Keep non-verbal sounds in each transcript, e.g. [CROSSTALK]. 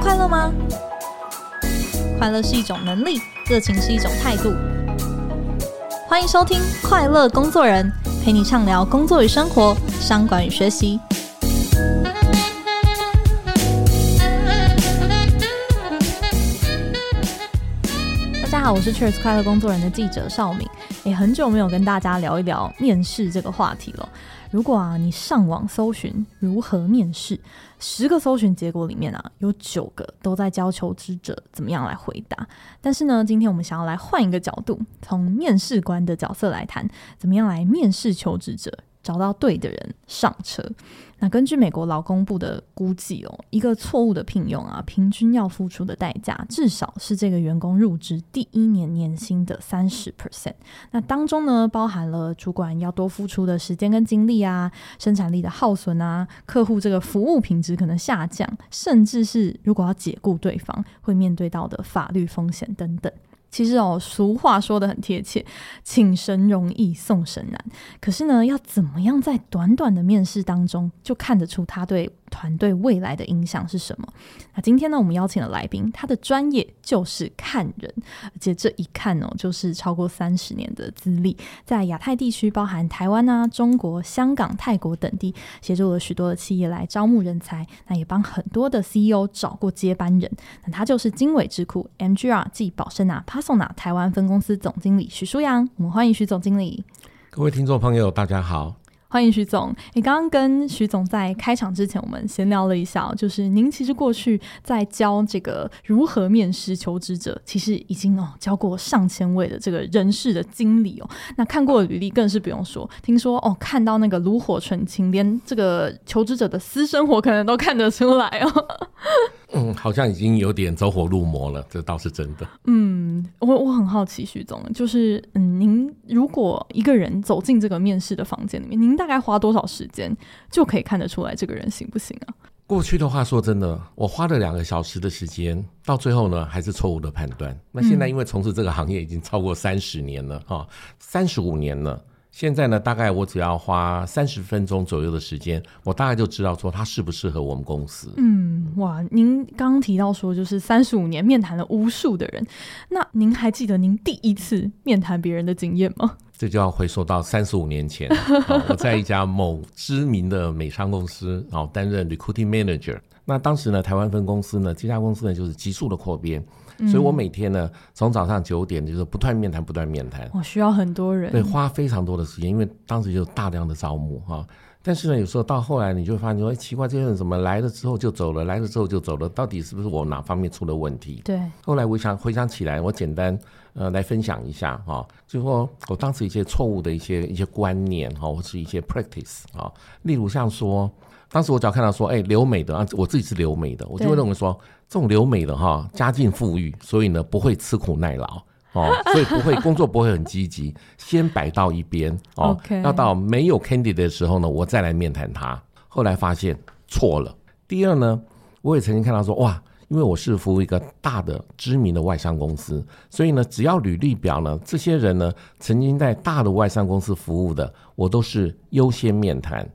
快乐吗？快乐是一种能力，热情是一种态度。欢迎收听《快乐工作人》，陪你畅聊工作与生活、商管与学习。大家好，我是 Cheers 快乐工作人的记者邵敏。也很久没有跟大家聊一聊面试这个话题了。如果啊，你上网搜寻如何面试，十个搜寻结果里面啊，有九个都在教求职者怎么样来回答。但是呢，今天我们想要来换一个角度，从面试官的角色来谈，怎么样来面试求职者。找到对的人上车。那根据美国劳工部的估计哦，一个错误的聘用啊，平均要付出的代价至少是这个员工入职第一年年薪的三十 percent。那当中呢，包含了主管要多付出的时间跟精力啊，生产力的耗损啊，客户这个服务品质可能下降，甚至是如果要解雇对方，会面对到的法律风险等等。其实哦，俗话说得很贴切，请神容易送神难。可是呢，要怎么样在短短的面试当中就看得出他对团队未来的影响是什么？那今天呢，我们邀请的来宾，他的专业就是看人，而且这一看哦，就是超过三十年的资历，在亚太地区，包含台湾啊、中国、香港、泰国等地，协助了许多的企业来招募人才，那也帮很多的 CEO 找过接班人。那他就是经纬智库 MGR 暨宝盛纳 Pasona 台湾分公司总经理许舒阳。我们欢迎许总经理。各位听众朋友，大家好。欢迎许总，你刚刚跟许总在开场之前，我们闲聊了一下，就是您其实过去在教这个如何面试求职者，其实已经哦教过上千位的这个人事的经理哦，那看过的履历更是不用说，听说哦看到那个炉火纯青，连这个求职者的私生活可能都看得出来哦。嗯，好像已经有点走火入魔了，这倒是真的。嗯，我我很好奇，徐总，就是嗯，您如果一个人走进这个面试的房间里面，您大概花多少时间就可以看得出来这个人行不行啊？过去的话，说真的，我花了两个小时的时间，到最后呢，还是错误的判断。那现在因为从事这个行业已经超过三十年了啊，三十五年了。现在呢，大概我只要花三十分钟左右的时间，我大概就知道说他适不适合我们公司。嗯，哇，您刚刚提到说就是三十五年面谈了无数的人，那您还记得您第一次面谈别人的经验吗？这就要回溯到三十五年前，我在一家某知名的美商公司，然后担任 recruiting manager。那当时呢，台湾分公司呢，这家公司呢就是急速的扩编。所以我每天呢，从早上九点就是不断面谈，不断面谈。我需要很多人，对，花非常多的时间，因为当时就大量的招募哈。但是呢，有时候到后来你就会发现说，哎，奇怪，这些人怎么来了之后就走了，来了之后就走了，到底是不是我哪方面出了问题？对。后来我想回想起来，我简单呃来分享一下哈，就说我当时一些错误的一些一些观念哈，或是一些 practice 啊，例如像说。当时我只要看到说，哎、欸，留美的啊，我自己是留美的，我就会认为说，这种留美的哈，家境富裕，所以呢不会吃苦耐劳哦，所以不会工作不会很积极，[LAUGHS] 先摆到一边哦。Okay. 要到没有 candidate 的时候呢，我再来面谈他。后来发现错了。第二呢，我也曾经看到说，哇，因为我是服务一个大的知名的外商公司，所以呢，只要履历表呢，这些人呢曾经在大的外商公司服务的，我都是优先面谈。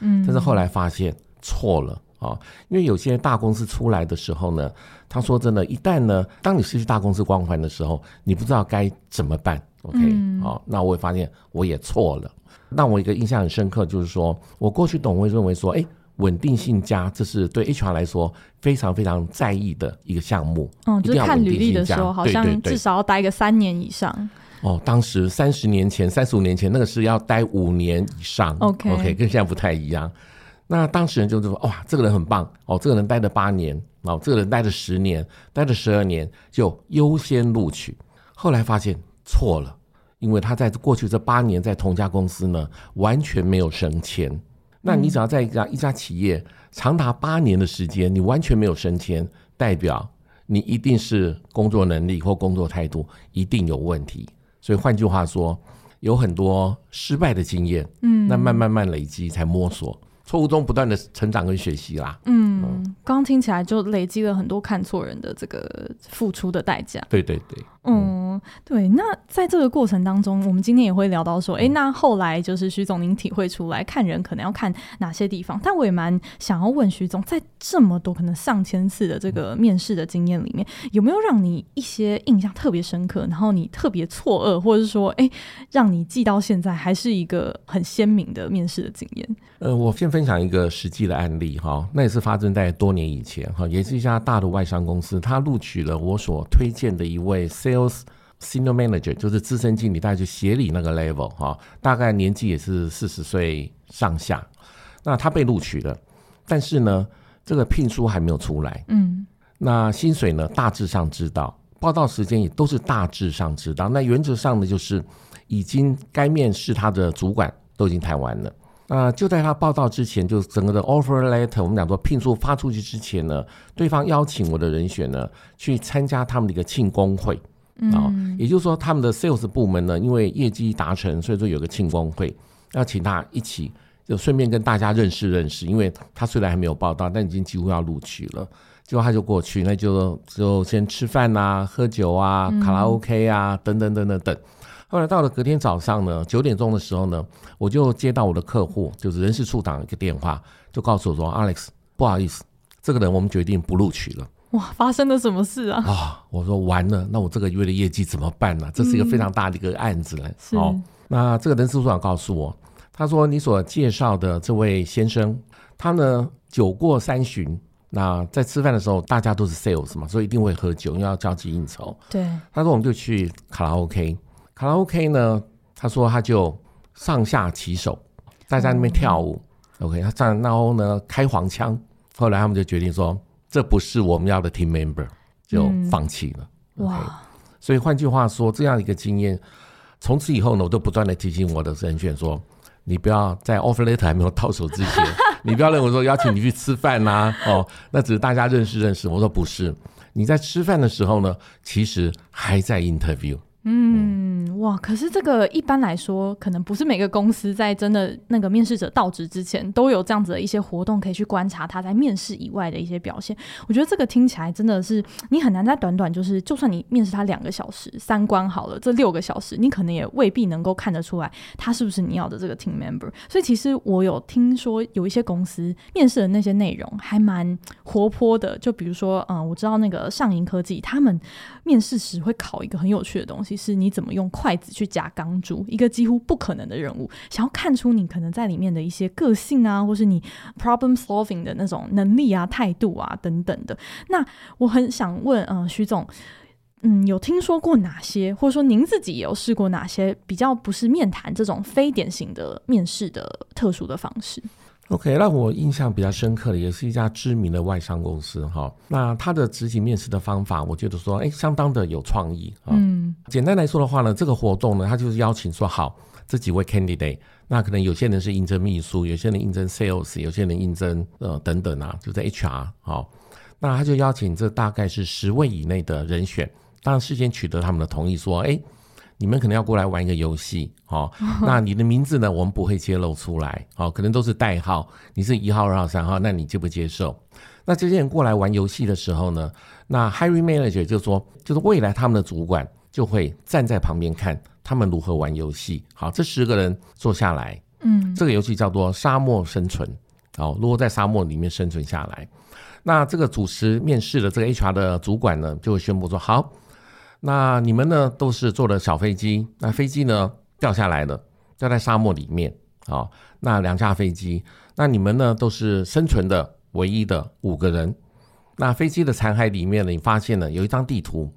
嗯，但是后来发现错了啊，因为有些大公司出来的时候呢，他说真的，一旦呢，当你失去大公司光环的时候，你不知道该怎么办。OK，好，那我也发现我也错了。让我一个印象很深刻，就是说我过去总会认为说，哎，稳定性加，这是对 HR 来说非常非常在意的一个项目。哦，就是看履历的时候，好像至少要待个三年以上。哦，当时三十年前、三十五年前，那个是要待五年以上。OK，OK，、okay, 跟现在不太一样。那当事人就是说，哇，这个人很棒哦，这个人待了八年，哦，这个人待了十年，待了十二年，就优先录取。后来发现错了，因为他在过去这八年在同家公司呢，完全没有升迁。那你只要在一家一家企业长达八年的时间，你完全没有升迁，代表你一定是工作能力或工作态度一定有问题。所以换句话说，有很多失败的经验，嗯，那慢慢慢累积才摸索，错误中不断的成长跟学习啦。嗯，刚、嗯、听起来就累积了很多看错人的这个付出的代价。对对对，嗯。对，那在这个过程当中，我们今天也会聊到说，哎，那后来就是徐总，您体会出来看人可能要看哪些地方？但我也蛮想要问徐总，在这么多可能上千次的这个面试的经验里面，有没有让你一些印象特别深刻，然后你特别错愕，或者是说，哎，让你记到现在还是一个很鲜明的面试的经验？呃，我先分享一个实际的案例哈，那也是发生在多年以前哈，也是一家大的外商公司，他录取了我所推荐的一位 Sales。Senior Manager 就是资深经理，大概就协理那个 level 哈，大概年纪也是四十岁上下。那他被录取了，但是呢，这个聘书还没有出来。嗯，那薪水呢，大致上知道，报道时间也都是大致上知道。那原则上呢，就是已经该面试他的主管都已经谈完了。那就在他报道之前，就整个的 offer letter，我们讲说聘书发出去之前呢，对方邀请我的人选呢去参加他们的一个庆功会。啊、嗯，也就是说，他们的 sales 部门呢，因为业绩达成，所以说有个庆功会，要请他一起，就顺便跟大家认识认识。因为他虽然还没有报到，但已经几乎要录取了。结果他就过去，那就就先吃饭啊，喝酒啊，卡拉 OK 啊，等等等等等。后来到了隔天早上呢，九点钟的时候呢，我就接到我的客户，就是人事处长一个电话，就告诉我说：“Alex，不好意思，这个人我们决定不录取了。”哇，发生了什么事啊？啊，我说完了，那我这个月的业绩怎么办呢？这是一个非常大的一个案子了。嗯、哦，那这个人事处长告诉我，他说你所介绍的这位先生，他呢酒过三巡，那在吃饭的时候大家都是 sales 嘛，所以一定会喝酒，因为要交际应酬。对，他说我们就去卡拉 OK，卡拉 OK 呢，他说他就上下其手，大家在那边跳舞。嗯、OK，他站然后呢开黄腔，后来他们就决定说。这不是我们要的 team member，就放弃了。嗯、哇?所以换句话说，这样一个经验，从此以后呢，我都不断的提醒我的人选说：你不要在 offer letter 还没有到手之前，[LAUGHS] 你不要认为说邀请你去吃饭呐、啊，哦，那只是大家认识认识。我说不是，你在吃饭的时候呢，其实还在 interview。嗯，哇！可是这个一般来说，可能不是每个公司在真的那个面试者到职之前，都有这样子的一些活动可以去观察他在面试以外的一些表现。我觉得这个听起来真的是你很难在短短就是，就算你面试他两个小时，三关好了，这六个小时你可能也未必能够看得出来他是不是你要的这个 team member。所以其实我有听说有一些公司面试的那些内容还蛮活泼的，就比如说，嗯，我知道那个上银科技他们面试时会考一个很有趣的东西。是你怎么用筷子去夹钢珠，一个几乎不可能的任务。想要看出你可能在里面的一些个性啊，或是你 problem solving 的那种能力啊、态度啊等等的。那我很想问，嗯、呃，许总，嗯，有听说过哪些，或者说您自己也有试过哪些比较不是面谈这种非典型的面试的特殊的方式？OK，让我印象比较深刻的也是一家知名的外商公司哈。那他的执行面试的方法，我觉得说，哎，相当的有创意啊。嗯，简单来说的话呢，这个活动呢，他就是邀请说，好，这几位 candidate，那可能有些人是应征秘书，有些人应征 sales，有些人应征呃等等啊，就在 HR 好。那他就邀请这大概是十位以内的人选，当然事先取得他们的同意，说，哎。你们可能要过来玩一个游戏，哦，[LAUGHS] 那你的名字呢？我们不会揭露出来，哦，可能都是代号。你是一号、二号、三号，那你接不接受？那这些人过来玩游戏的时候呢，那 hiring manager 就说，就是未来他们的主管就会站在旁边看他们如何玩游戏。好，这十个人坐下来，嗯，这个游戏叫做沙漠生存。好，如果在沙漠里面生存下来，那这个主持面试的这个 HR 的主管呢，就会宣布说，好。那你们呢，都是坐的小飞机，那飞机呢掉下来了，掉在沙漠里面啊、哦。那两架飞机，那你们呢都是生存的唯一的五个人。那飞机的残骸里面呢，你发现了有一张地图、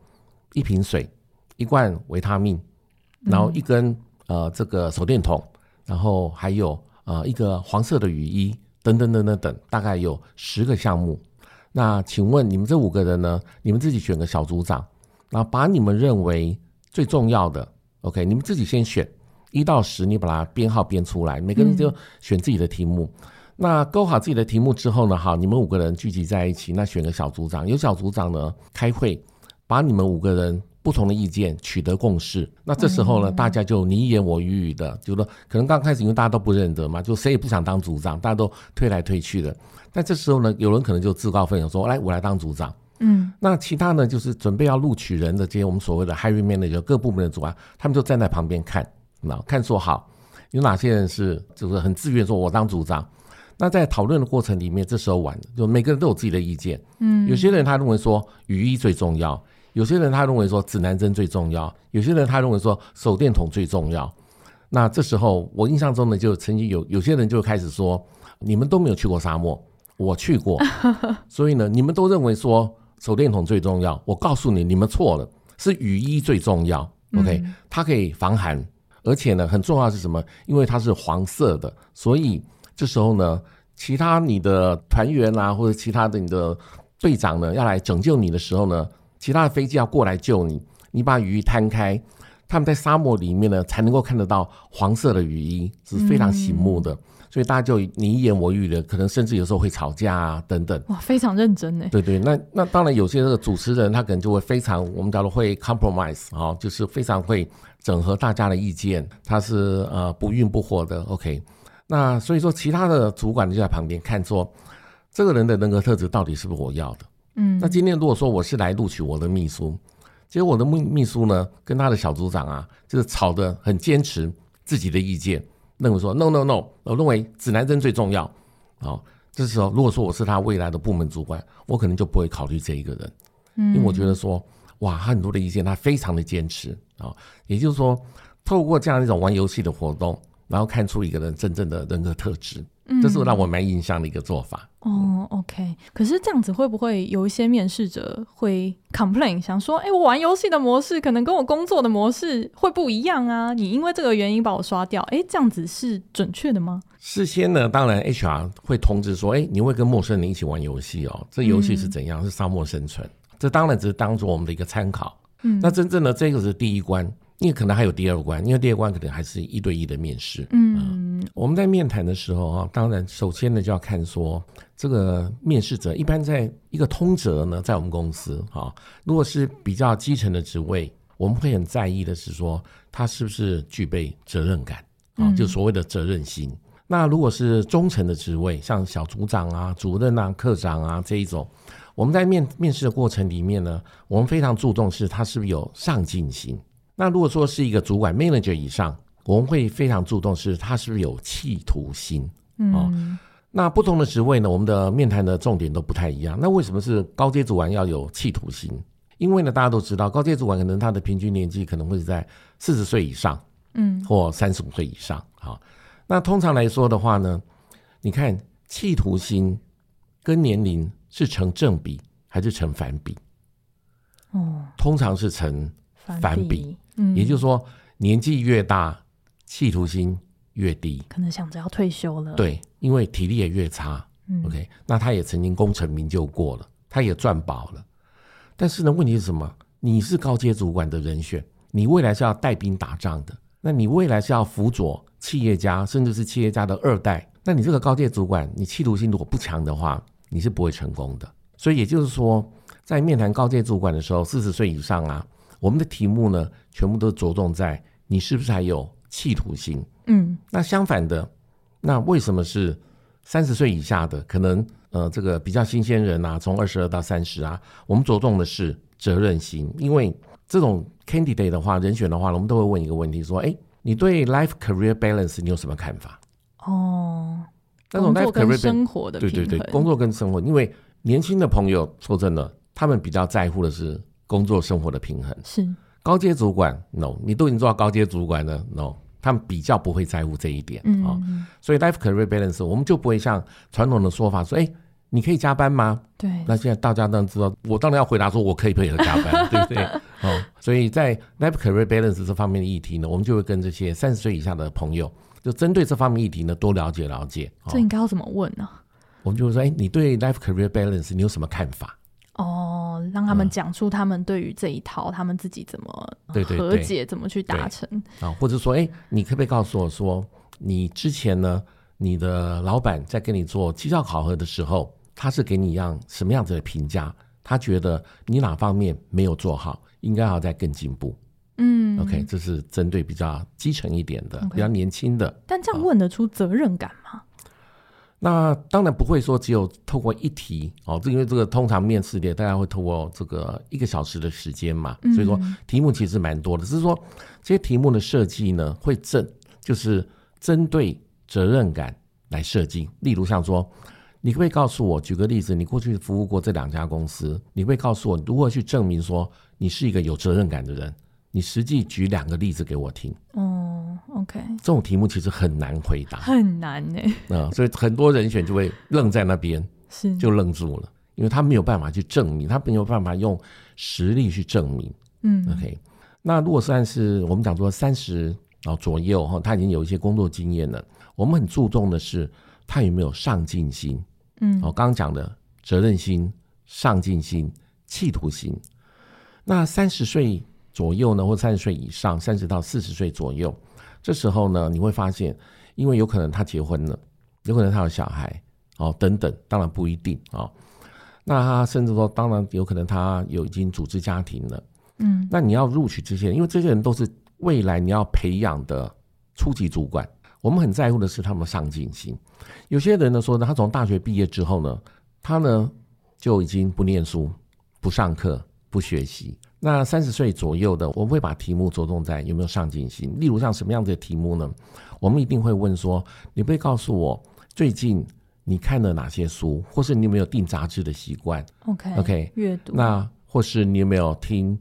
一瓶水、一罐维他命，然后一根呃这个手电筒，然后还有呃一个黄色的雨衣，等等等等等，大概有十个项目。那请问你们这五个人呢，你们自己选个小组长。然后把你们认为最重要的，OK，你们自己先选一到十，你把它编号编出来，每个人就选自己的题目。嗯、那勾好自己的题目之后呢，好，你们五个人聚集在一起，那选个小组长，由小组长呢开会，把你们五个人不同的意见取得共识。那这时候呢，嗯、大家就你一言我一语的，就说可能刚开始因为大家都不认得嘛，就谁也不想当组长，大家都推来推去的。但这时候呢，有人可能就自告奋勇说：“来，我来当组长。”嗯，那其他呢，就是准备要录取人的这些我们所谓的 hiring manager 各部门的主管，他们就站在旁边看，那看说好有哪些人是就是很自愿说我当组长。那在讨论的过程里面，这时候玩就每个人都有自己的意见。嗯，有些人他认为说雨衣最重要，有些人他认为说指南针最重要，有些人他认为说手电筒最重要。那这时候我印象中呢，就曾经有有些人就开始说，你们都没有去过沙漠，我去过，[LAUGHS] 所以呢，你们都认为说手电筒最重要。我告诉你，你们错了，是雨衣最重要。OK，它可以防寒，而且呢，很重要是什么？因为它是黄色的，所以。这时候呢，其他你的团员啊，或者其他的你的队长呢，要来拯救你的时候呢，其他的飞机要过来救你，你把雨衣摊开，他们在沙漠里面呢，才能够看得到黄色的雨衣，是非常醒目的。嗯、所以大家就你一言我一语的，可能甚至有时候会吵架啊等等。哇，非常认真呢。对对，那那当然有些这个主持人他可能就会非常，我们叫做会 compromise 啊，就是非常会整合大家的意见，他是呃不愠不火的。OK。那所以说，其他的主管就在旁边看，说这个人的人格特质到底是不是我要的？嗯，那今天如果说我是来录取我的秘书，结果我的秘秘书呢，跟他的小组长啊，就是吵得很坚持自己的意见，认为说 no no no，我认为指南针最重要。好，这时候如果说我是他未来的部门主管，我可能就不会考虑这一个人，因为我觉得说，哇，他很多的意见他非常的坚持啊，也就是说，透过这样一种玩游戏的活动。然后看出一个人真正的人格特质，这是让我蛮印象的一个做法。哦，OK。可是这样子会不会有一些面试者会 complain，想说，哎，我玩游戏的模式可能跟我工作的模式会不一样啊？你因为这个原因把我刷掉，哎，这样子是准确的吗？事先呢，当然 HR 会通知说，哎，你会跟陌生人一起玩游戏哦，这游戏是怎样？嗯、是沙漠生存。这当然只是当做我们的一个参考。嗯，那真正的这个是第一关。因为可能还有第二关，因为第二关可能还是一对一的面试。嗯、呃，我们在面谈的时候啊，当然首先呢就要看说这个面试者一般在一个通则呢，在我们公司啊，如果是比较基层的职位，我们会很在意的是说他是不是具备责任感啊，就所谓的责任心。嗯、那如果是中层的职位，像小组长啊、主任啊、科长啊这一种，我们在面面试的过程里面呢，我们非常注重是他是不是有上进心。那如果说是一个主管 manager 以上，我们会非常注重是他是不是有企图心。嗯、哦，那不同的职位呢，我们的面谈的重点都不太一样。那为什么是高阶主管要有企图心？因为呢，大家都知道高阶主管可能他的平均年纪可能会是在四十岁以上，嗯，或三十五岁以上。好，那通常来说的话呢，你看企图心跟年龄是成正比还是成反比？哦，通常是成反比。嗯，也就是说，年纪越大，企图心越低，可能想着要退休了。对，因为体力也越差。嗯，OK，那他也曾经功成名就过了，他也赚饱了。但是呢，问题是什么？你是高阶主管的人选，你未来是要带兵打仗的，那你未来是要辅佐企业家，甚至是企业家的二代。那你这个高阶主管，你企图心如果不强的话，你是不会成功的。所以也就是说，在面谈高阶主管的时候，四十岁以上啊。我们的题目呢，全部都着重在你是不是还有企图心。嗯，那相反的，那为什么是三十岁以下的？可能呃，这个比较新鲜人啊，从二十二到三十啊，我们着重的是责任心。因为这种 candidate 的话，人选的话，我们都会问一个问题：说，哎，你对 life career balance 你有什么看法？哦，那种 life career 生活的对对对，工作跟生活，因为年轻的朋友说真的，他们比较在乎的是。工作生活的平衡是高阶主管，no，你都已经做到高阶主管了，no，他们比较不会在乎这一点啊。所以 life career balance 我们就不会像传统的说法说，哎，你可以加班吗？对。那现在大家都知道，我当然要回答说，我可以配合加班，[LAUGHS] 对不对？哦，所以在 life career balance 这方面的议题呢，我们就会跟这些三十岁以下的朋友，就针对这方面议题呢多了解了解。哦、这应该要怎么问呢？我们就会说，哎，你对 life career balance 你有什么看法？哦，让他们讲出他们对于这一套，嗯、他们自己怎么和解，对对对，怎么去达成啊？或者说，哎，你可不可以告诉我说，你之前呢，你的老板在跟你做绩效考核的时候，他是给你一样什么样子的评价？他觉得你哪方面没有做好，应该要再更进步。嗯，OK，这是针对比较基层一点的，Okay. 比较年轻的。但这样问得出责任感吗？那当然不会说只有透过一题哦，这因为这个通常面试的大家会透过这个一个小时的时间嘛，所以说题目其实蛮多的。只是说这些题目的设计呢，会针就是针对责任感来设计。例如像说，你可不可以告诉我，举个例子，你过去服务过这两家公司，你会告诉我如何去证明说你是一个有责任感的人？你实际举两个例子给我听。哦，OK，这种题目其实很难回答，很难呢。嗯，所以很多人选就会愣在那边，是就愣住了，因为他没有办法去证明，他没有办法用实力去证明。嗯，OK，那如果算是我们讲说三十啊左右哈，他已经有一些工作经验了，我们很注重的是他有没有上进心。嗯，我刚刚讲的责任心、上进心、企图心。那三十岁左右呢，或三十岁以上，三十到四十岁左右，这时候呢，你会发现，因为有可能他结婚了，有可能他有小孩，哦，等等，当然不一定啊、哦。那他甚至说，当然有可能他有已经组织家庭了。嗯，那你要录取这些人，因为这些人都是未来你要培养的初级主管。我们很在乎的是他们的上进心。有些人呢说呢，他从大学毕业之后呢，他呢就已经不念书、不上课、不学习。那三十岁左右的，我们会把题目着重在有没有上进心。例如像什么样的题目呢？我们一定会问说：你可以告诉我最近你看了哪些书，或是你有没有订杂志的习惯？OK OK，阅读。那或是你有没有听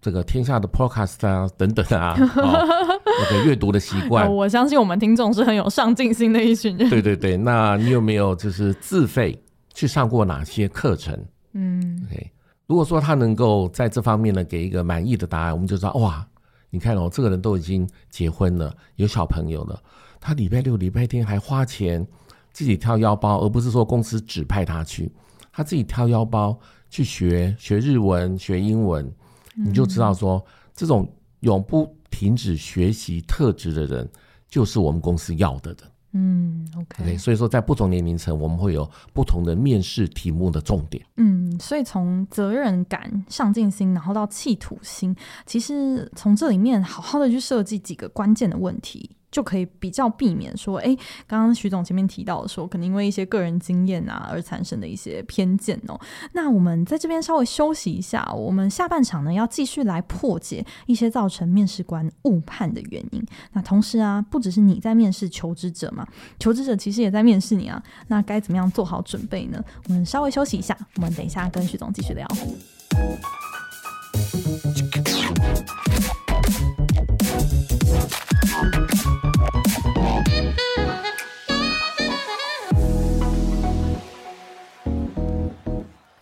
这个天下的 Podcast 啊等等啊？[LAUGHS] 哦那个阅读的习惯，我相信我们听众是很有上进心的一群人。对对对，那你有没有就是自费去上过哪些课程？嗯，OK。如果说他能够在这方面呢给一个满意的答案，我们就知道哇，你看哦，这个人都已经结婚了，有小朋友了，他礼拜六、礼拜天还花钱自己挑腰包，而不是说公司指派他去，他自己挑腰包去学学日文、学英文，你就知道说这种永不。停止学习特质的人，就是我们公司要的人。嗯，OK。Okay，所以说在不同年龄层，我们会有不同的面试题目的重点。嗯，所以从责任感、上进心，然后到企图心，其实从这里面好好的去设计几个关键的问题。就可以比较避免说，哎，刚刚徐总前面提到说，可能因为一些个人经验啊而产生的一些偏见哦。那我们在这边稍微休息一下，我们下半场呢要继续来破解一些造成面试官误判的原因。那同时啊，不只是你在面试求职者嘛，求职者其实也在面试你啊。那该怎么样做好准备呢？我们稍微休息一下，我们等一下跟徐总继续聊。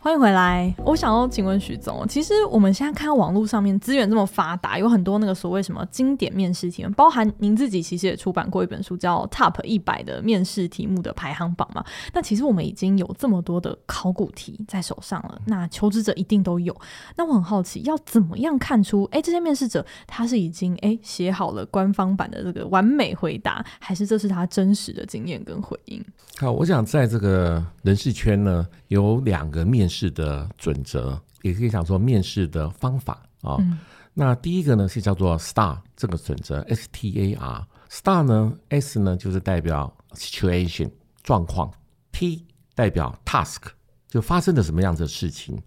欢迎回来。我想要请问徐总，其实我们现在看到网络上面资源这么发达，有很多那个所谓什么经典面试题，包含您自己其实也出版过一本书，叫《Top 一百的面试题目的排行榜》嘛。那其实我们已经有这么多的考古题在手上了，那求职者一定都有。那我很好奇，要怎么样看出，哎，这些面试者他是已经哎写好了官方版的这个完美回答，还是这是他真实的经验跟回应？好，我想在这个人事圈呢，有两个面试。试的准则，也可以讲说面试的方法啊。嗯、那第一个呢是叫做 STAR 这个准则，S T A R。STAR 呢，S 呢就是代表 situation 状况，T 代表 task 就发生了什么样子的事情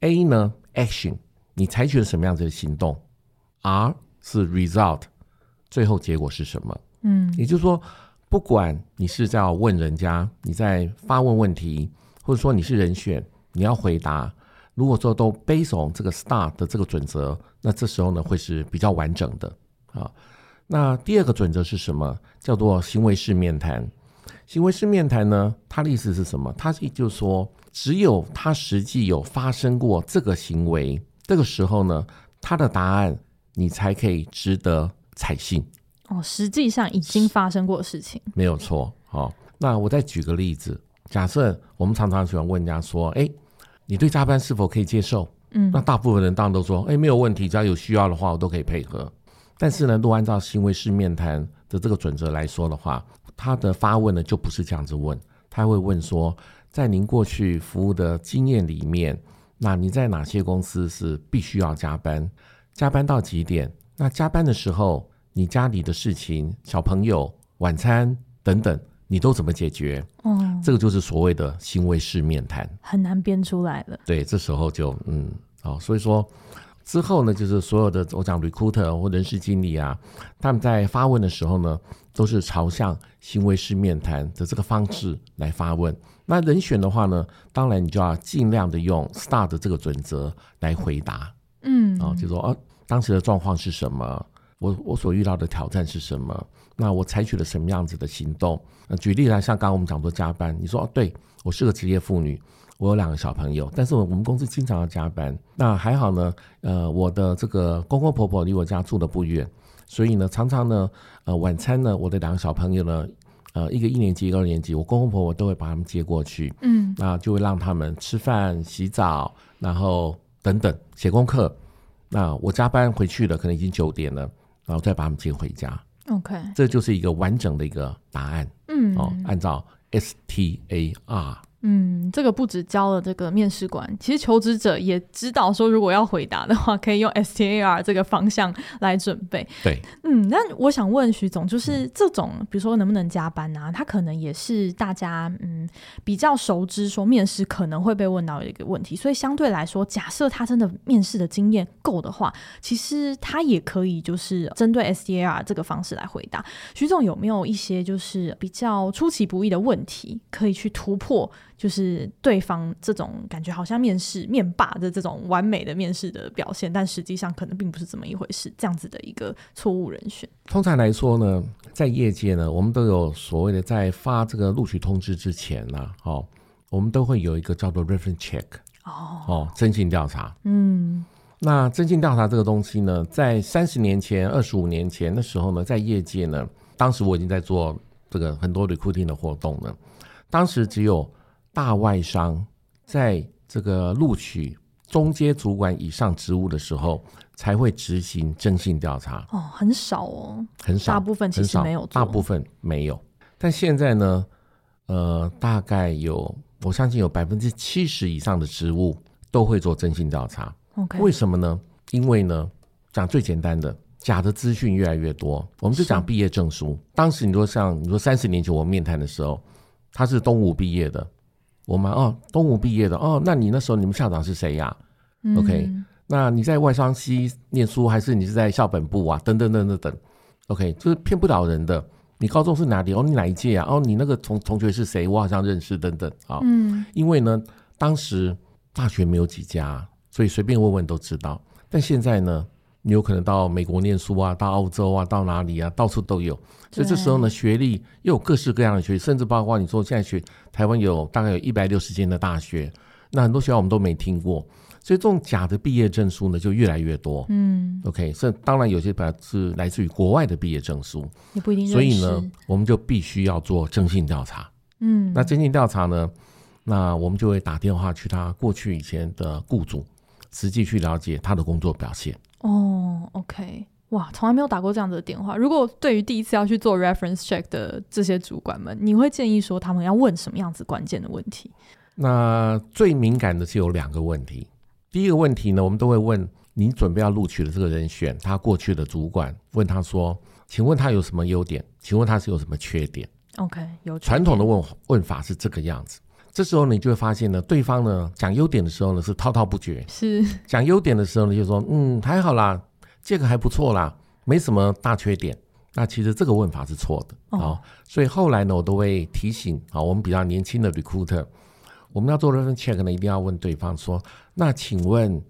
，A 呢 action 你采取了什么样子的行动，R 是 result 最后结果是什么？嗯，也就是说，不管你是在问人家，你在发问问题，或者说你是人选。你要回答，如果说都 based on 这个 STAR 的这个准则，那这时候呢会是比较完整的啊。那第二个准则是什么？叫做行为式面谈。行为式面谈呢，它的意思是什么？它是就是说，只有他实际有发生过这个行为，这个时候呢，他的答案你才可以值得采信。哦，实际上已经发生过的事情，没有错。好，那我再举个例子。假设我们常常喜欢问人家说：“哎，你对加班是否可以接受？”嗯，那大部分人当然都说：“哎，没有问题，只要有需要的话，我都可以配合。”但是呢，如果按照行为式面谈的这个准则来说的话，他的发问呢就不是这样子问，他会问说：“在您过去服务的经验里面，那你在哪些公司是必须要加班？加班到几点？那加班的时候，你家里的事情、小朋友、晚餐等等。”你都怎么解决？嗯，这个就是所谓的行为式面谈，很难编出来了。对，这时候就嗯，好，所以说之后呢，就是所有的我讲 recruiter 或人事经理啊，他们在发问的时候呢，都是朝向行为式面谈的这个方式来发问。那人选的话呢，当然你就要尽量的用 STAR 的这个准则来回答。嗯，啊，就说啊，当时的状况是什么？我我所遇到的挑战是什么？那我采取了什么样子的行动？那举例来，像刚刚我们讲说加班，你说哦，对，我是个职业妇女，我有两个小朋友，但是我们公司经常要加班。那还好呢，呃，我的这个公公婆婆离我家住的不远，所以呢，常常呢，呃，晚餐呢，我的两个小朋友呢，呃，一个一年级，一个二年级，我公公婆婆都会把他们接过去，嗯，那就会让他们吃饭、洗澡，然后等等写功课。那我加班回去了，可能已经九点了。然后再把他们接回家，OK，这就是一个完整的一个答案，嗯，哦，按照 STAR。嗯，这个不止教了这个面试官，其实求职者也知道说，如果要回答的话，可以用 STAR 这个方向来准备。对，嗯，那我想问徐总，就是这种，比如说能不能加班啊？他可能也是大家嗯比较熟知说面试可能会被问到的一个问题，所以相对来说，假设他真的面试的经验够的话，其实他也可以就是针对 STAR 这个方式来回答。徐总有没有一些就是比较出其不意的问题可以去突破？就是对方这种感觉好像面试面霸的这种完美的面试的表现，但实际上可能并不是这么一回事。这样子的一个错误人选。通常来说呢，在业界呢，我们都有所谓的在发这个录取通知之前呢、啊，哦，我们都会有一个叫做 reference check 哦哦，征信调查。嗯，那征信调查这个东西呢，在三十年前、二十五年前的时候呢，在业界呢，当时我已经在做这个很多 recruiting 的活动了，当时只有。大外商在这个录取中阶主管以上职务的时候，才会执行征信调查。哦，很少哦，很少，大部分其实没有，大部分没有。但现在呢，呃，大概有，我相信有百分之七十以上的职务都会做征信调查。OK，为什么呢？因为呢，讲最简单的，假的资讯越来越多。我们就讲毕业证书。当时你说像你说三十年前我面谈的时候，他是东吴毕业的。我们哦，东吴毕业的哦，那你那时候你们校长是谁呀、啊嗯、？OK，那你在外商系念书，还是你是在校本部啊？等等等等等，OK，就是骗不了人的。你高中是哪里？哦，你哪一届啊？哦，你那个同同学是谁？我好像认识，等等啊。嗯，因为呢，当时大学没有几家，所以随便问问都知道。但现在呢？你有可能到美国念书啊，到澳洲啊，到哪里啊，到处都有。所以这时候呢，学历又有各式各样的学历，甚至包括你说现在学台湾有大概有一百六十间的大学，那很多学校我们都没听过。所以这种假的毕业证书呢，就越来越多。嗯，OK，所以当然有些本来是来自于国外的毕业证书，也不一定。所以呢，我们就必须要做征信调查。嗯，那征信调查呢，那我们就会打电话去他过去以前的雇主，实际去了解他的工作表现。哦，OK，哇，从来没有打过这样子的电话。如果对于第一次要去做 reference check 的这些主管们，你会建议说他们要问什么样子关键的问题？那最敏感的是有两个问题。第一个问题呢，我们都会问你准备要录取的这个人选，他过去的主管问他说：“请问他有什么优点？请问他是有什么缺点？”OK，有传统的问问法是这个样子。这时候你就会发现呢，对方呢讲优点的时候呢是滔滔不绝，是讲优点的时候呢就说嗯还好啦，这个还不错啦，没什么大缺点。那其实这个问法是错的啊、哦哦，所以后来呢我都会提醒啊，我们比较年轻的 recruiter，我们要做 reference check 呢一定要问对方说，那请问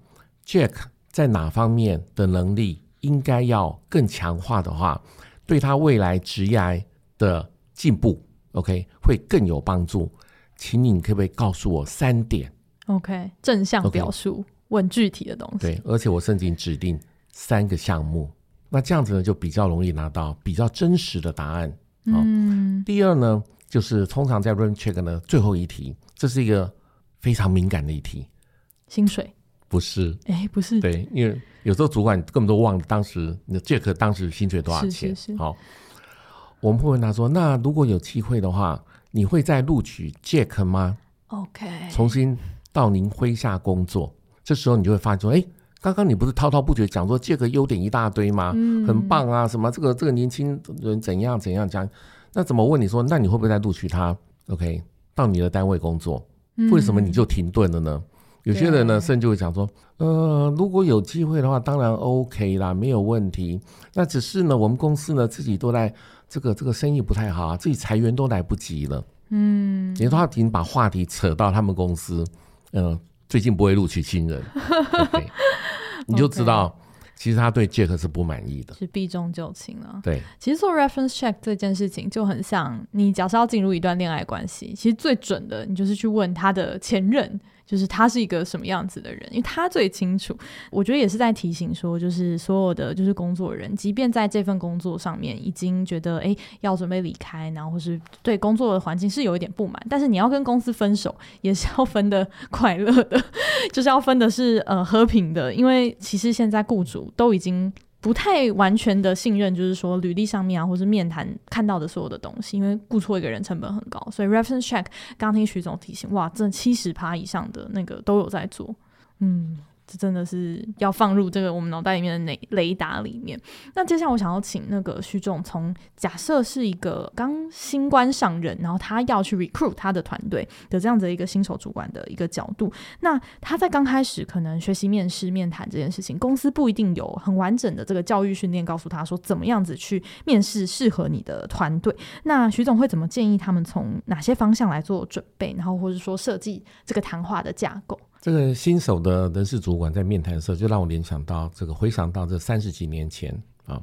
Jack 在哪方面的能力应该要更强化的话，对他未来职业的进步，OK 会更有帮助。请你可不可以告诉我三点？OK，正向表述.问具体的东西。对，而且我甚至指定三个项目，那这样子呢就比较容易拿到比较真实的答案。嗯。第二呢，就是通常在 run check 呢最后一题，这是一个非常敏感的一题。薪水？不是。哎、欸，不是。对，因为有时候主管根本都忘了当时你的 Jack 当时薪水多少钱。是。好，我们会问他说：“那如果有机会的话。”你会再录取 Jack 吗？OK，重新到您麾下工作，这时候你就会发现说，哎，刚刚你不是滔滔不绝讲说 Jack 优点一大堆吗？嗯，很棒啊，什么这个这个年轻人怎样怎样讲，那怎么问你说，那你会不会再录取他？OK，到你的单位工作，为什么你就停顿了呢？嗯、有些人呢，甚至会讲说，呃，如果有机会的话，当然 OK 啦，没有问题。那只是呢，我们公司呢自己都在这个这个生意不太好啊，自己裁员都来不及了。嗯，也就是他已经把话题扯到他们公司，嗯、呃，最近不会录取新人。[LAUGHS] 你就知道。Okay. 其实他对 Jack 是不满意的，是避重就轻了。对，其实做 reference check 这件事情就很像你假设要进入一段恋爱关系，其实最准的，你就是去问他的前任。就是他是一个什么样子的人，因为他最清楚。我觉得也是在提醒说，就是所有的就是工作人，即便在这份工作上面已经觉得哎要准备离开，然后或是对工作的环境是有一点不满，但是你要跟公司分手也是要分得 [LAUGHS] 快乐的，[LAUGHS] 就是要分的是呃和平的，因为其实现在雇主都已经。不太完全的信任，就是说履历上面啊，或是面谈看到的所有的东西，因为雇错一个人成本很高，所以 reference check 刚听徐总提醒，哇，这七十趴以上的那个都有在做，嗯。这真的是要放入这个我们脑袋里面的雷雷达里面。那接下来我想要请那个徐总，从假设是一个刚新官上任，然后他要去 recruit 他的团队的这样子一个新手主管的一个角度，那他在刚开始可能学习面试、面谈这件事情，公司不一定有很完整的这个教育训练，告诉他说怎么样子去面试适合你的团队。那徐总会怎么建议他们从哪些方向来做准备，然后或者说设计这个谈话的架构？这个新手的人事主管在面谈的时候，就让我联想到这个，回想到这三十几年前啊。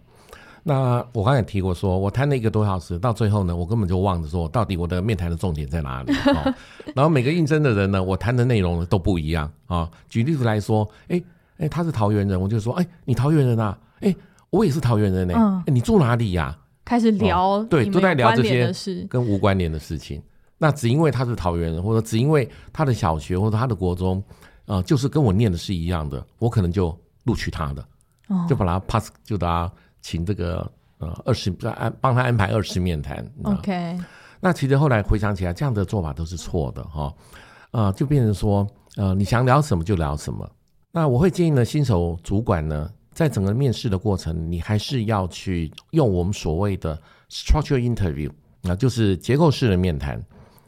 那我刚才提过说，说我谈了一个多小时，到最后呢，我根本就忘了说，到底我的面谈的重点在哪里。啊、[LAUGHS] 然后每个应征的人呢，我谈的内容呢都不一样啊。举例子来说，哎哎，他是桃园人，我就说，哎，你桃园人啊？哎，我也是桃园人呢。嗯，你住哪里呀、啊？开始聊，对，都在聊这些跟无关联的事情。那只因为他是桃园人，或者只因为他的小学或者他的国中，呃，就是跟我念的是一样的，我可能就录取他的，哦、就把他 pass，就把他请这个呃二十安帮他安排二十面谈。OK，那其实后来回想起来，这样的做法都是错的哈，呃，就变成说呃你想聊什么就聊什么。那我会建议呢，新手主管呢，在整个面试的过程，你还是要去用我们所谓的 structure interview，那就是结构式的面谈。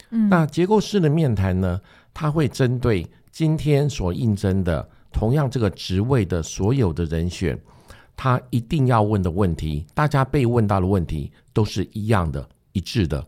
嗯，那结构式的面谈呢，它会针对今天所应征的同样这个职位的所有的人选，他一定要问的问题，大家被问到的问题都是一样的、一致的，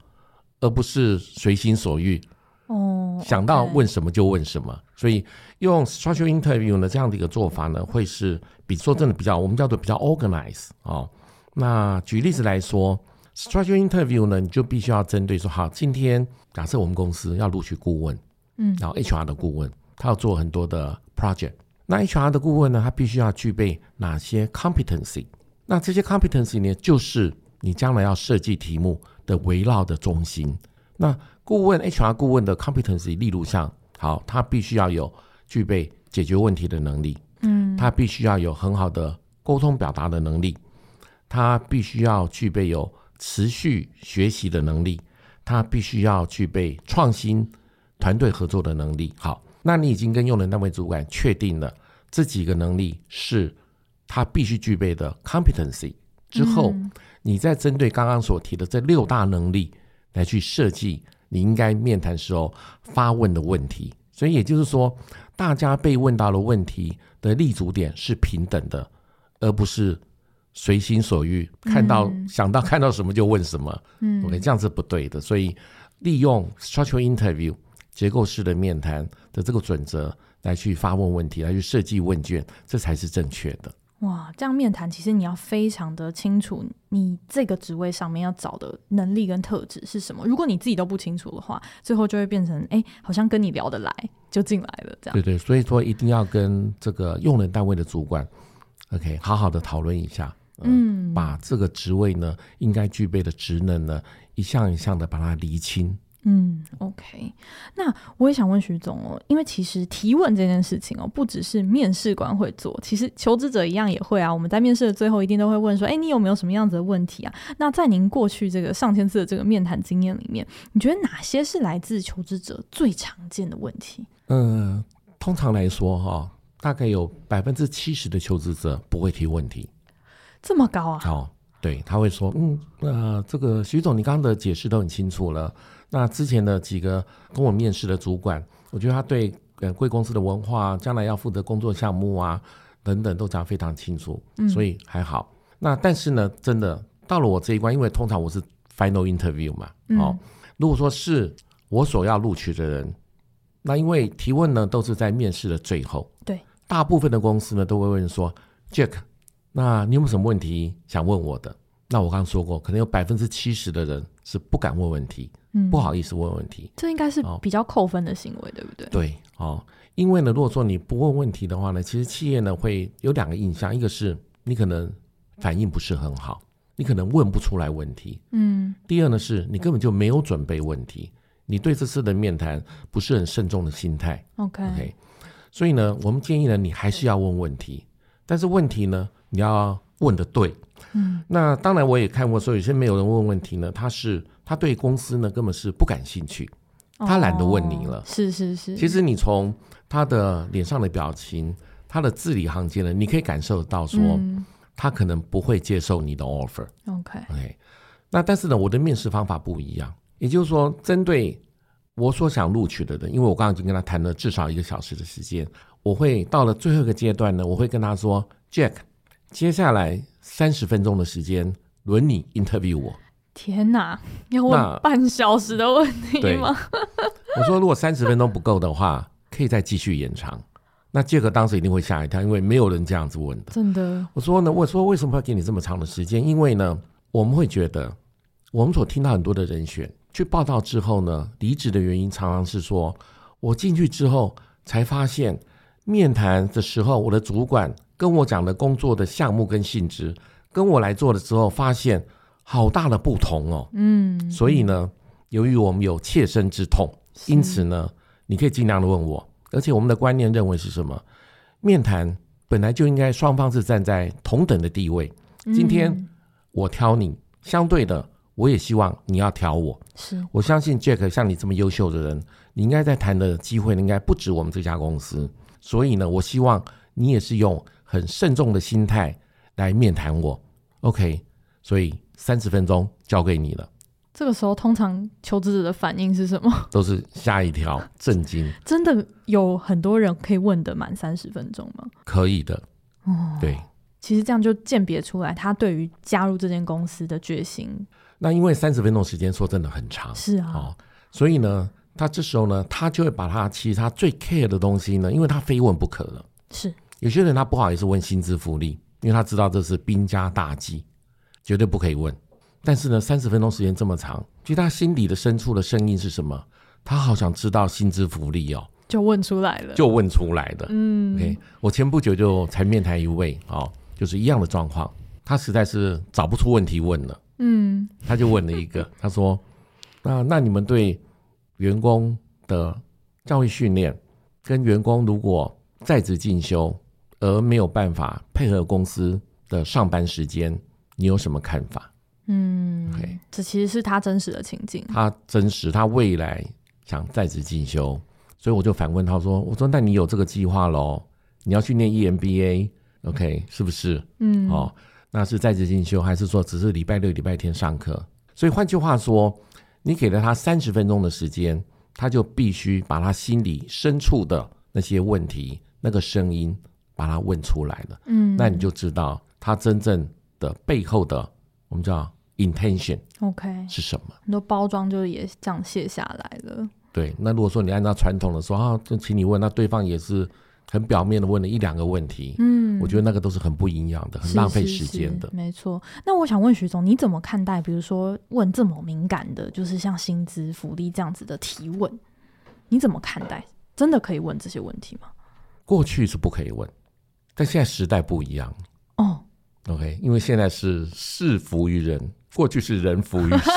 而不是随心所欲。哦，想到问什么就问什么。所以用 structure interview 呢，这样的一个做法呢，会是比说真的比较，我们叫做比较 organize 哦。那举例子来说。Structure interview 呢，你就必须要针对说，好，今天假设我们公司要录取顾问，嗯，然后 HR 的顾问，他要做很多的 project，那 HR 的顾问呢，他必须要具备哪些 competency？那这些 competency 呢，就是你将来要设计题目的围绕的中心。那顾问 HR 顾问的 competency，例如像，好，他必须要有具备解决问题的能力，嗯，他必须要有很好的沟通表达的能力，他必须要具备有持续学习的能力，他必须要具备创新、团队合作的能力。好，那你已经跟用人单位主管确定了这几个能力是他必须具备的 competency 之后，嗯、你再针对刚刚所提的这六大能力来去设计你应该面谈时候发问的问题。所以也就是说，大家被问到的问题的立足点是平等的，而不是。随心所欲，看到、嗯、想到 [LAUGHS] 看到什么就问什么，嗯，OK，这样是不对的。所以利用 structural interview 结构式的面谈的这个准则来去发问问题，来去设计问卷，这才是正确的。哇，这样面谈其实你要非常的清楚，你这个职位上面要找的能力跟特质是什么。如果你自己都不清楚的话，最后就会变成哎，好像跟你聊得来就进来了这样。对对，所以说一定要跟这个用人单位的主管，OK，好好的讨论一下。嗯，把这个职位呢，应该具备的职能呢，一项一项的把它厘清。嗯，OK。那我也想问徐总哦，因为其实提问这件事情哦，不只是面试官会做，其实求职者一样也会啊。我们在面试的最后一定都会问说，哎，你有没有什么样子的问题啊？那在您过去这个上千次的这个面谈经验里面，你觉得哪些是来自求职者最常见的问题？嗯，通常来说哈，大概有百分之七十的求职者不会提问题。这么高啊！好，对，他会说，嗯，那、呃、这个徐总，你刚刚的解释都很清楚了。那之前的几个跟我面试的主管，我觉得他对呃贵公司的文化，将来要负责工作项目啊等等都讲得非常清楚，所以还好。嗯、那但是呢，真的到了我这一关，因为通常我是 final interview 嘛，哦，嗯、如果说是我所要录取的人，那因为提问呢都是在面试的最后，对，大部分的公司呢都会问说，Jack，那你有没有什么问题想问我的？那我刚刚说过，可能有百分之七十的人是不敢问问题。嗯，不好意思问问题，这应该是比较扣分的行为，哦、对不对？对，哦，因为呢，如果说你不问问题的话呢，其实企业呢会有两个印象，一个是你可能反应不是很好，你可能问不出来问题，嗯。第二呢是你根本就没有准备问题，你对这次的面谈不是很慎重的心态。OK，所以呢，我们建议呢，你还是要问问题，但是问题呢，你要问的对。嗯，那当然我也看过说有些没有人问问题呢，他是。他对公司呢根本是不感兴趣，他懒得问你了。哦、是是是。其实你从他的脸上的表情，他的字里行间呢，你可以感受到说，嗯、他可能不会接受你的 offer。OK OK。那但是呢，我的面试方法不一样，也就是说，针对我所想录取的人，因为我刚刚已经跟他谈了至少一个小时的时间，我会到了最后一个阶段呢，我会跟他说，Jack，接下来三十分钟的时间轮你 interview 我。天哪，要问半小时的问题吗？我说，如果三十分钟不够的话，可以再继续延长。那杰克当时一定会吓一跳，因为没有人这样子问的。真的？我说呢，我说为什么要给你这么长的时间？因为呢，我们会觉得，我们所听到很多的人选去报道之后呢，离职的原因常常是说，我进去之后才发现，面谈的时候我的主管跟我讲的工作的项目跟性质，跟我来做的时候发现。好大的不同哦，嗯，所以呢，由于我们有切身之痛，因此呢，你可以尽量的问我，而且我们的观念认为是什么？面谈本来就应该双方是站在同等的地位。今天我挑你，相对的，我也希望你要挑我。是我相信 Jack 像你这么优秀的人，你应该在谈的机会应该不止我们这家公司。所以呢，我希望你也是用很慎重的心态来面谈我。OK，所以。三十分钟交给你了。这个时候，通常求职者的反应是什么？[LAUGHS] 都是吓一跳，震惊。真的有很多人可以问的满三十分钟吗？可以的。哦，对。其实这样就鉴别出来他对于加入这间公司的决心。那因为三十分钟时间说真的很长，是啊。哦，所以呢，他这时候呢，他就会把他其实他最 care 的东西呢，因为他非问不可了。是。有些人他不好意思问薪资福利，因为他知道这是兵家大忌。绝对不可以问，但是呢，三十分钟时间这么长，其实他心底的深处的声音是什么？他好想知道薪资福利哦，就问出来了，就问出来的。嗯，OK，我前不久就才面谈一位哦，就是一样的状况，他实在是找不出问题问了。嗯，他就问了一个，他说：“那那你们对员工的教育训练，跟员工如果在职进修而没有办法配合公司的上班时间？”你有什么看法？嗯，Okay. 这其实是他真实的情境。他真实，他未来想在职进修，所以我就反问他说：“我说，那你有这个计划喽？你要去念 EMBA，OK，、okay, 是不是？嗯，哦，那是在职进修，还是说只是礼拜六、礼拜天上课？所以换句话说，你给了他三十分钟的时间，他就必须把他心里深处的那些问题、那个声音，把它问出来了。嗯，那你就知道他真正。”的背后的我们叫 intention，OK 是什么？很多包装就也这样卸下来了。对，那如果说你按照传统的说啊，就请你问，那对方也是很表面的问了一两个问题，嗯，我觉得那个都是很不营养的，很浪费时间的。是是是，没错。那我想问徐总，你怎么看待，比如说问这么敏感的，就是像薪资福利这样子的提问，你怎么看待？真的可以问这些问题吗？过去是不可以问，但现在时代不一样哦。OK，因为现在是事服于人，过去是人服于事。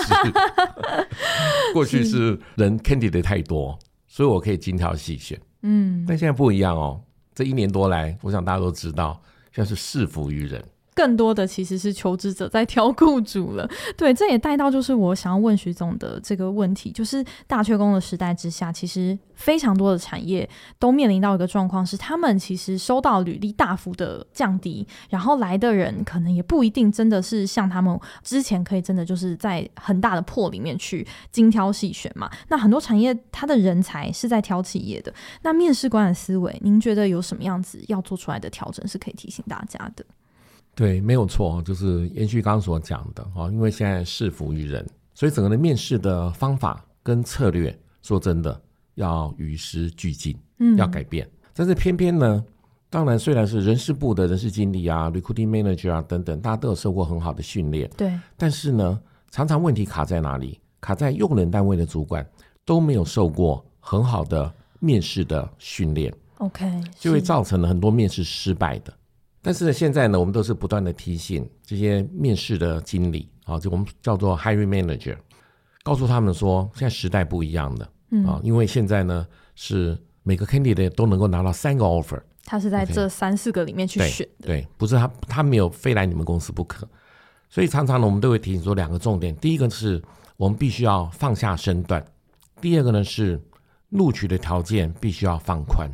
[LAUGHS] 过去是人 candidate 太多，所以我可以精挑细选。嗯，但现在不一样哦。这一年多来，我想大家都知道，现在是事服于人。更多的其实是求职者在挑雇主了。[LAUGHS] 对，这也带到就是我想要问徐总的这个问题，就是大缺工的时代之下，其实非常多的产业都面临到一个状况，是他们其实收到履历大幅的降低，然后来的人可能也不一定真的是像他们之前可以真的就是在很大的破里面去精挑细选嘛。那很多产业它的人才是在挑企业的，那面试官的思维，您觉得有什么样子要做出来的调整是可以提醒大家的？对，没有错，就是延续刚刚所讲的哈，因为现在事服于人，所以整个的面试的方法跟策略，说真的要与时俱进，嗯，要改变。但是偏偏呢，当然虽然是人事部的人事经理啊、recruiting manager 啊等等，大家都有受过很好的训练，对，但是呢，常常问题卡在哪里？卡在用人单位的主管都没有受过很好的面试的训练，OK，就会造成了很多面试失败的。但是呢，现在呢，我们都是不断的提醒这些面试的经理啊，就我们叫做 hiring manager，告诉他们说，现在时代不一样的，嗯。啊，因为现在呢是每个 candidate 都能够拿到三个 offer，他是在这三四个里面去选的，对，对，不是他他没有非来你们公司不可，所以常常呢，我们都会提醒说两个重点，第一个是我们必须要放下身段，第二个呢是录取的条件必须要放宽，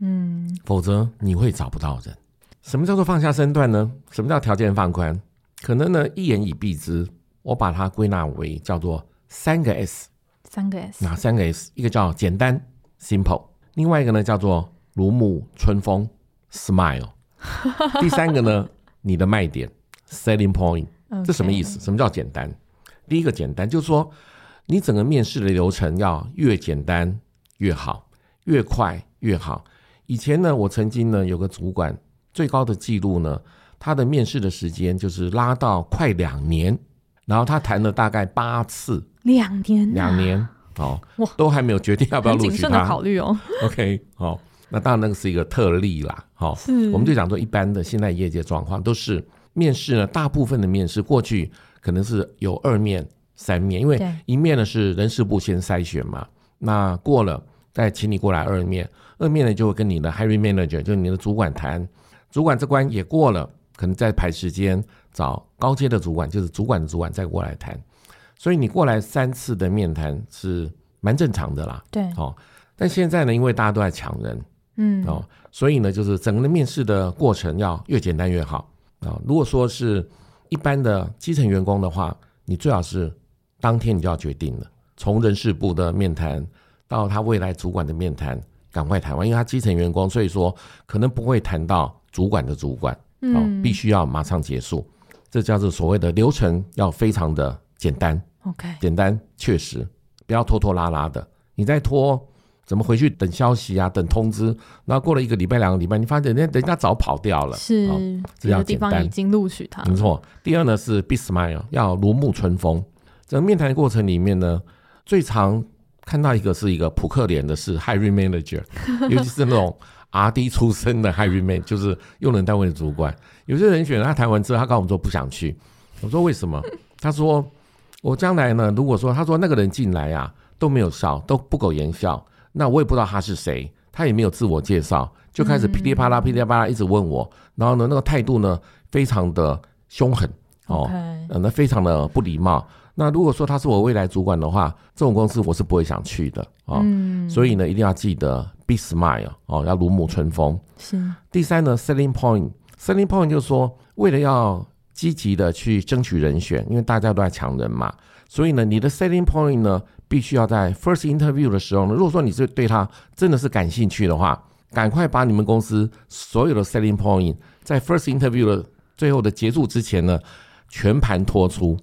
嗯，否则你会找不到人。什么叫做放下身段呢？什么叫条件放宽？可能呢，一言以蔽之，我把它归纳为叫做三个 S。三个 S，哪三个 S？一个叫简单 （simple），另外一个呢叫做如沐春风 （smile），[LAUGHS] 第三个呢，你的卖点 （selling point）。这什么意思什么叫简单？第一个简单就是说，你整个面试的流程要越简单越好，越快越好。以前呢，我曾经呢有个主管。最高的记录呢，他的面试的时间就是拉到快两年，然后他谈了大概八次，两年，两年，哦，都还没有决定要不要录取他。谨慎的考虑哦。[LAUGHS] OK，好，那当然那个是一个特例啦，好，我们就讲说一般的现在业界状况都是面试呢，大部分的面试过去可能是有二面、三面，因为一面呢是人事部先筛选嘛，那过了再请你过来二面，二面呢就会跟你的 hiring manager，就是你的主管谈。主管这关也过了，可能再排时间找高阶的主管，就是主管的主管再过来谈。所以你过来三次的面谈是蛮正常的啦。对，哦，但现在呢，因为大家都在抢人，嗯，哦，所以呢，就是整个的面试的过程要越简单越好啊，哦。如果说是一般的基层员工的话，你最好是当天你就要决定了，从人事部的面谈到他未来主管的面谈，赶快谈完，因为他基层员工，所以说可能不会谈到。主管的主管，哦，必须要马上结束，嗯、这叫做所谓的流程要非常的简单。OK，简单确实，不要拖拖拉拉的。你再拖，怎么回去等消息啊？等通知，然后过了一个礼拜、两个礼拜，你发现人家人家早跑掉了。是，这叫简单。地方已经录取他。没错。第二呢是 be smile，要如沐春风。整个面谈的过程里面呢，最常看到一个是一个扑克脸的是 hiring manager，[LAUGHS] 尤其是那种。R D 出身的 hiring man 就是用人单位的主管，有些人选他谈完之后，他跟我们说不想去。我说为什么？他说我将来呢，如果说他说那个人进来啊都没有笑，都不苟言笑，那我也不知道他是谁，他也没有自我介绍，就开始噼里啪啦噼里啪啦一直问我，然后呢那个态度呢非常的凶狠哦，呃那非常的不礼貌。那如果说他是我未来主管的话，这种公司我是不会想去的啊。所以呢一定要记得。Be smile 哦，要如沐春风。是。第三呢，selling point，selling point 就是说，为了要积极的去争取人选，因为大家都在抢人嘛，所以呢，你的 selling point 呢，必须要在 first interview 的时候呢，如果说你是对他真的是感兴趣的话，赶快把你们公司所有的 selling point 在 first interview 的最后的结束之前呢。全盘托出，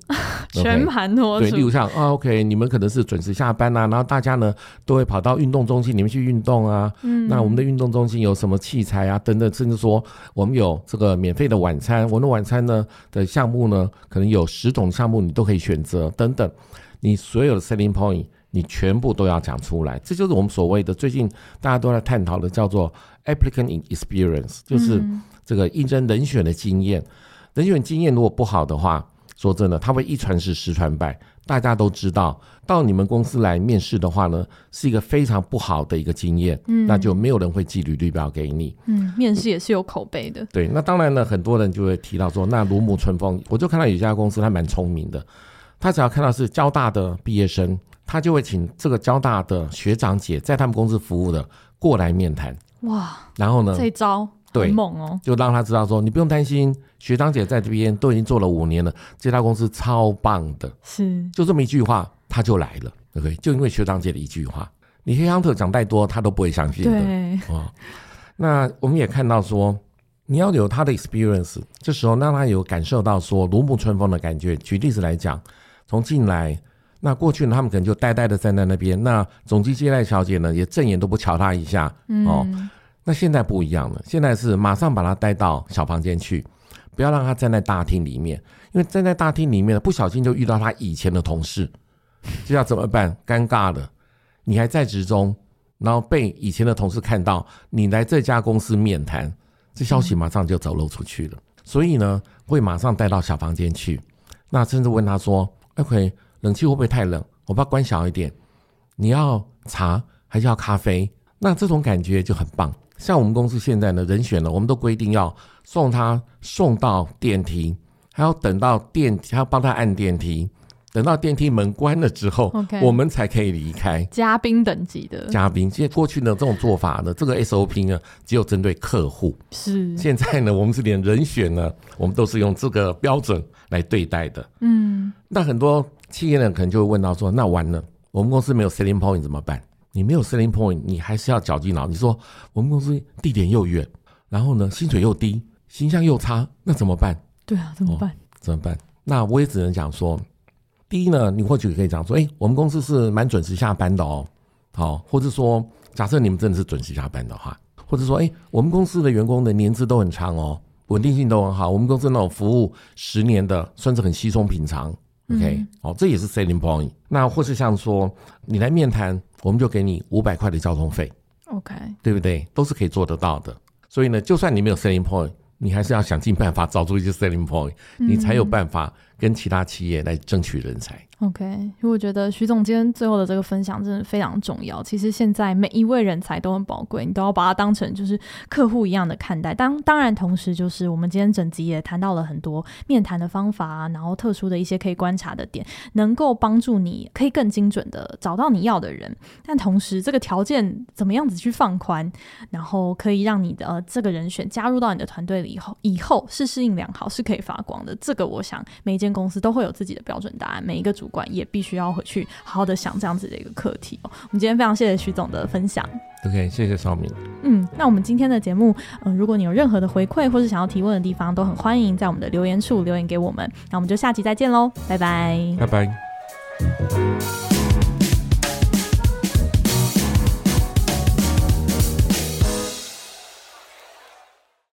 全盘托出。对，例如像啊，OK，你们可能是准时下班啊，然后大家呢都会跑到运动中心里面去运动啊。嗯，那我们的运动中心有什么器材啊？等等，甚至说我们有这个免费的晚餐。我们的晚餐呢的项目呢，可能有十种项目你都可以选择。等等，你所有的 selling point 你全部都要讲出来。这就是我们所谓的最近大家都在探讨的，叫做 applicant experience，就是这个应征人选的经验。人选经验如果不好的话，说真的，他会一传十，十传百。大家都知道，到你们公司来面试的话呢，是一个非常不好的一个经验。嗯，那就没有人会寄履历表给你。嗯，面试也是有口碑的。对，那当然呢，很多人就会提到说，那如沐春风，我就看到有一家公司，他蛮聪明的，他只要看到是交大的毕业生，他就会请这个交大的学长姐在他们公司服务的过来面谈。哇，然后呢，这一招。对，猛哦！就让他知道说，你不用担心，学长姐在这边都已经做了五年了，这家公司超棒的。是，就这么一句话，他就来了，，OK，就因为学长姐的一句话，你黑 hunter 讲再多，他都不会相信的。对，哦，那我们也看到说，你要有他的 experience，这时候让他有感受到说如沐春风的感觉。举例子来讲，从进来，那过去呢，他们可能就呆呆的站在那边，那总机接待小姐呢，也正眼都不瞧他一下，哦。那现在不一样了，现在是马上把他带到小房间去，不要让他站在大厅里面，因为站在大厅里面不小心就遇到他以前的同事，这要怎么办？尴尬了，你还在职中，然后被以前的同事看到你来这家公司面谈，这消息马上就走漏出去了。所以呢，会马上带到小房间去，那甚至问他说：“OK，冷气会不会太冷？我把它关小一点。你要茶还是要咖啡？”那这种感觉就很棒。像我们公司现在呢，人选呢，我们都规定要送他送到电梯，还要等到电还要帮他按电梯，等到电梯门关了之后，Okay. 我们才可以离开。嘉宾等级的嘉宾，其实过去呢这种做法呢，这个 SOP 呢，只有针对客户。是。现在呢，我们是连人选呢，我们都是用这个标准来对待的。嗯。那很多企业呢，可能就会问到说，那完了，我们公司没有 selling point 怎么办？你没有 selling point，你还是要绞尽脑。你说我们公司地点又远，然后呢薪水又低，形象又差，那怎么办？对啊，怎么办？哦，怎么办？那我也只能讲说，第一呢，你或许可以讲说，哎，我们公司是蛮准时下班的哦。好，或者说，假设你们真的是准时下班的话，或者说，哎，我们公司的员工的年资都很长哦，稳定性都很好。我们公司那种服务十年的，算是很稀松平常。OK，哦，这也是 selling point。那或是像说，你来面谈。我们就给你五百块的交通费，OK，对不对？都是可以做得到的。所以呢，就算你没有 selling point，你还是要想尽办法找出一些 selling point，你才有办法跟其他企业来争取人才。OK，因为我觉得徐总今天最后的这个分享真的非常重要。其实现在每一位人才都很宝贵，你都要把它当成就是客户一样的看待。当当然，同时就是我们今天整集也谈到了很多面谈的方法，然后特殊的一些可以观察的点，能够帮助你可以更精准的找到你要的人。但同时，这个条件怎么样子去放宽，然后可以让你的呃这个人选加入到你的团队里以后，以后是适应良好，是可以发光的。这个我想每一间公司都会有自己的标准答案，每一个主。管也必须要回去好好的想这样子的一个课题哦。我们今天非常谢谢徐总的分享。OK，谢谢邵明。嗯，那我们今天的节目，嗯、呃，如果你有任何的回馈或是想要提问的地方，都很欢迎在我们的留言处留言给我们。那我们就下期再见喽，拜拜，拜拜。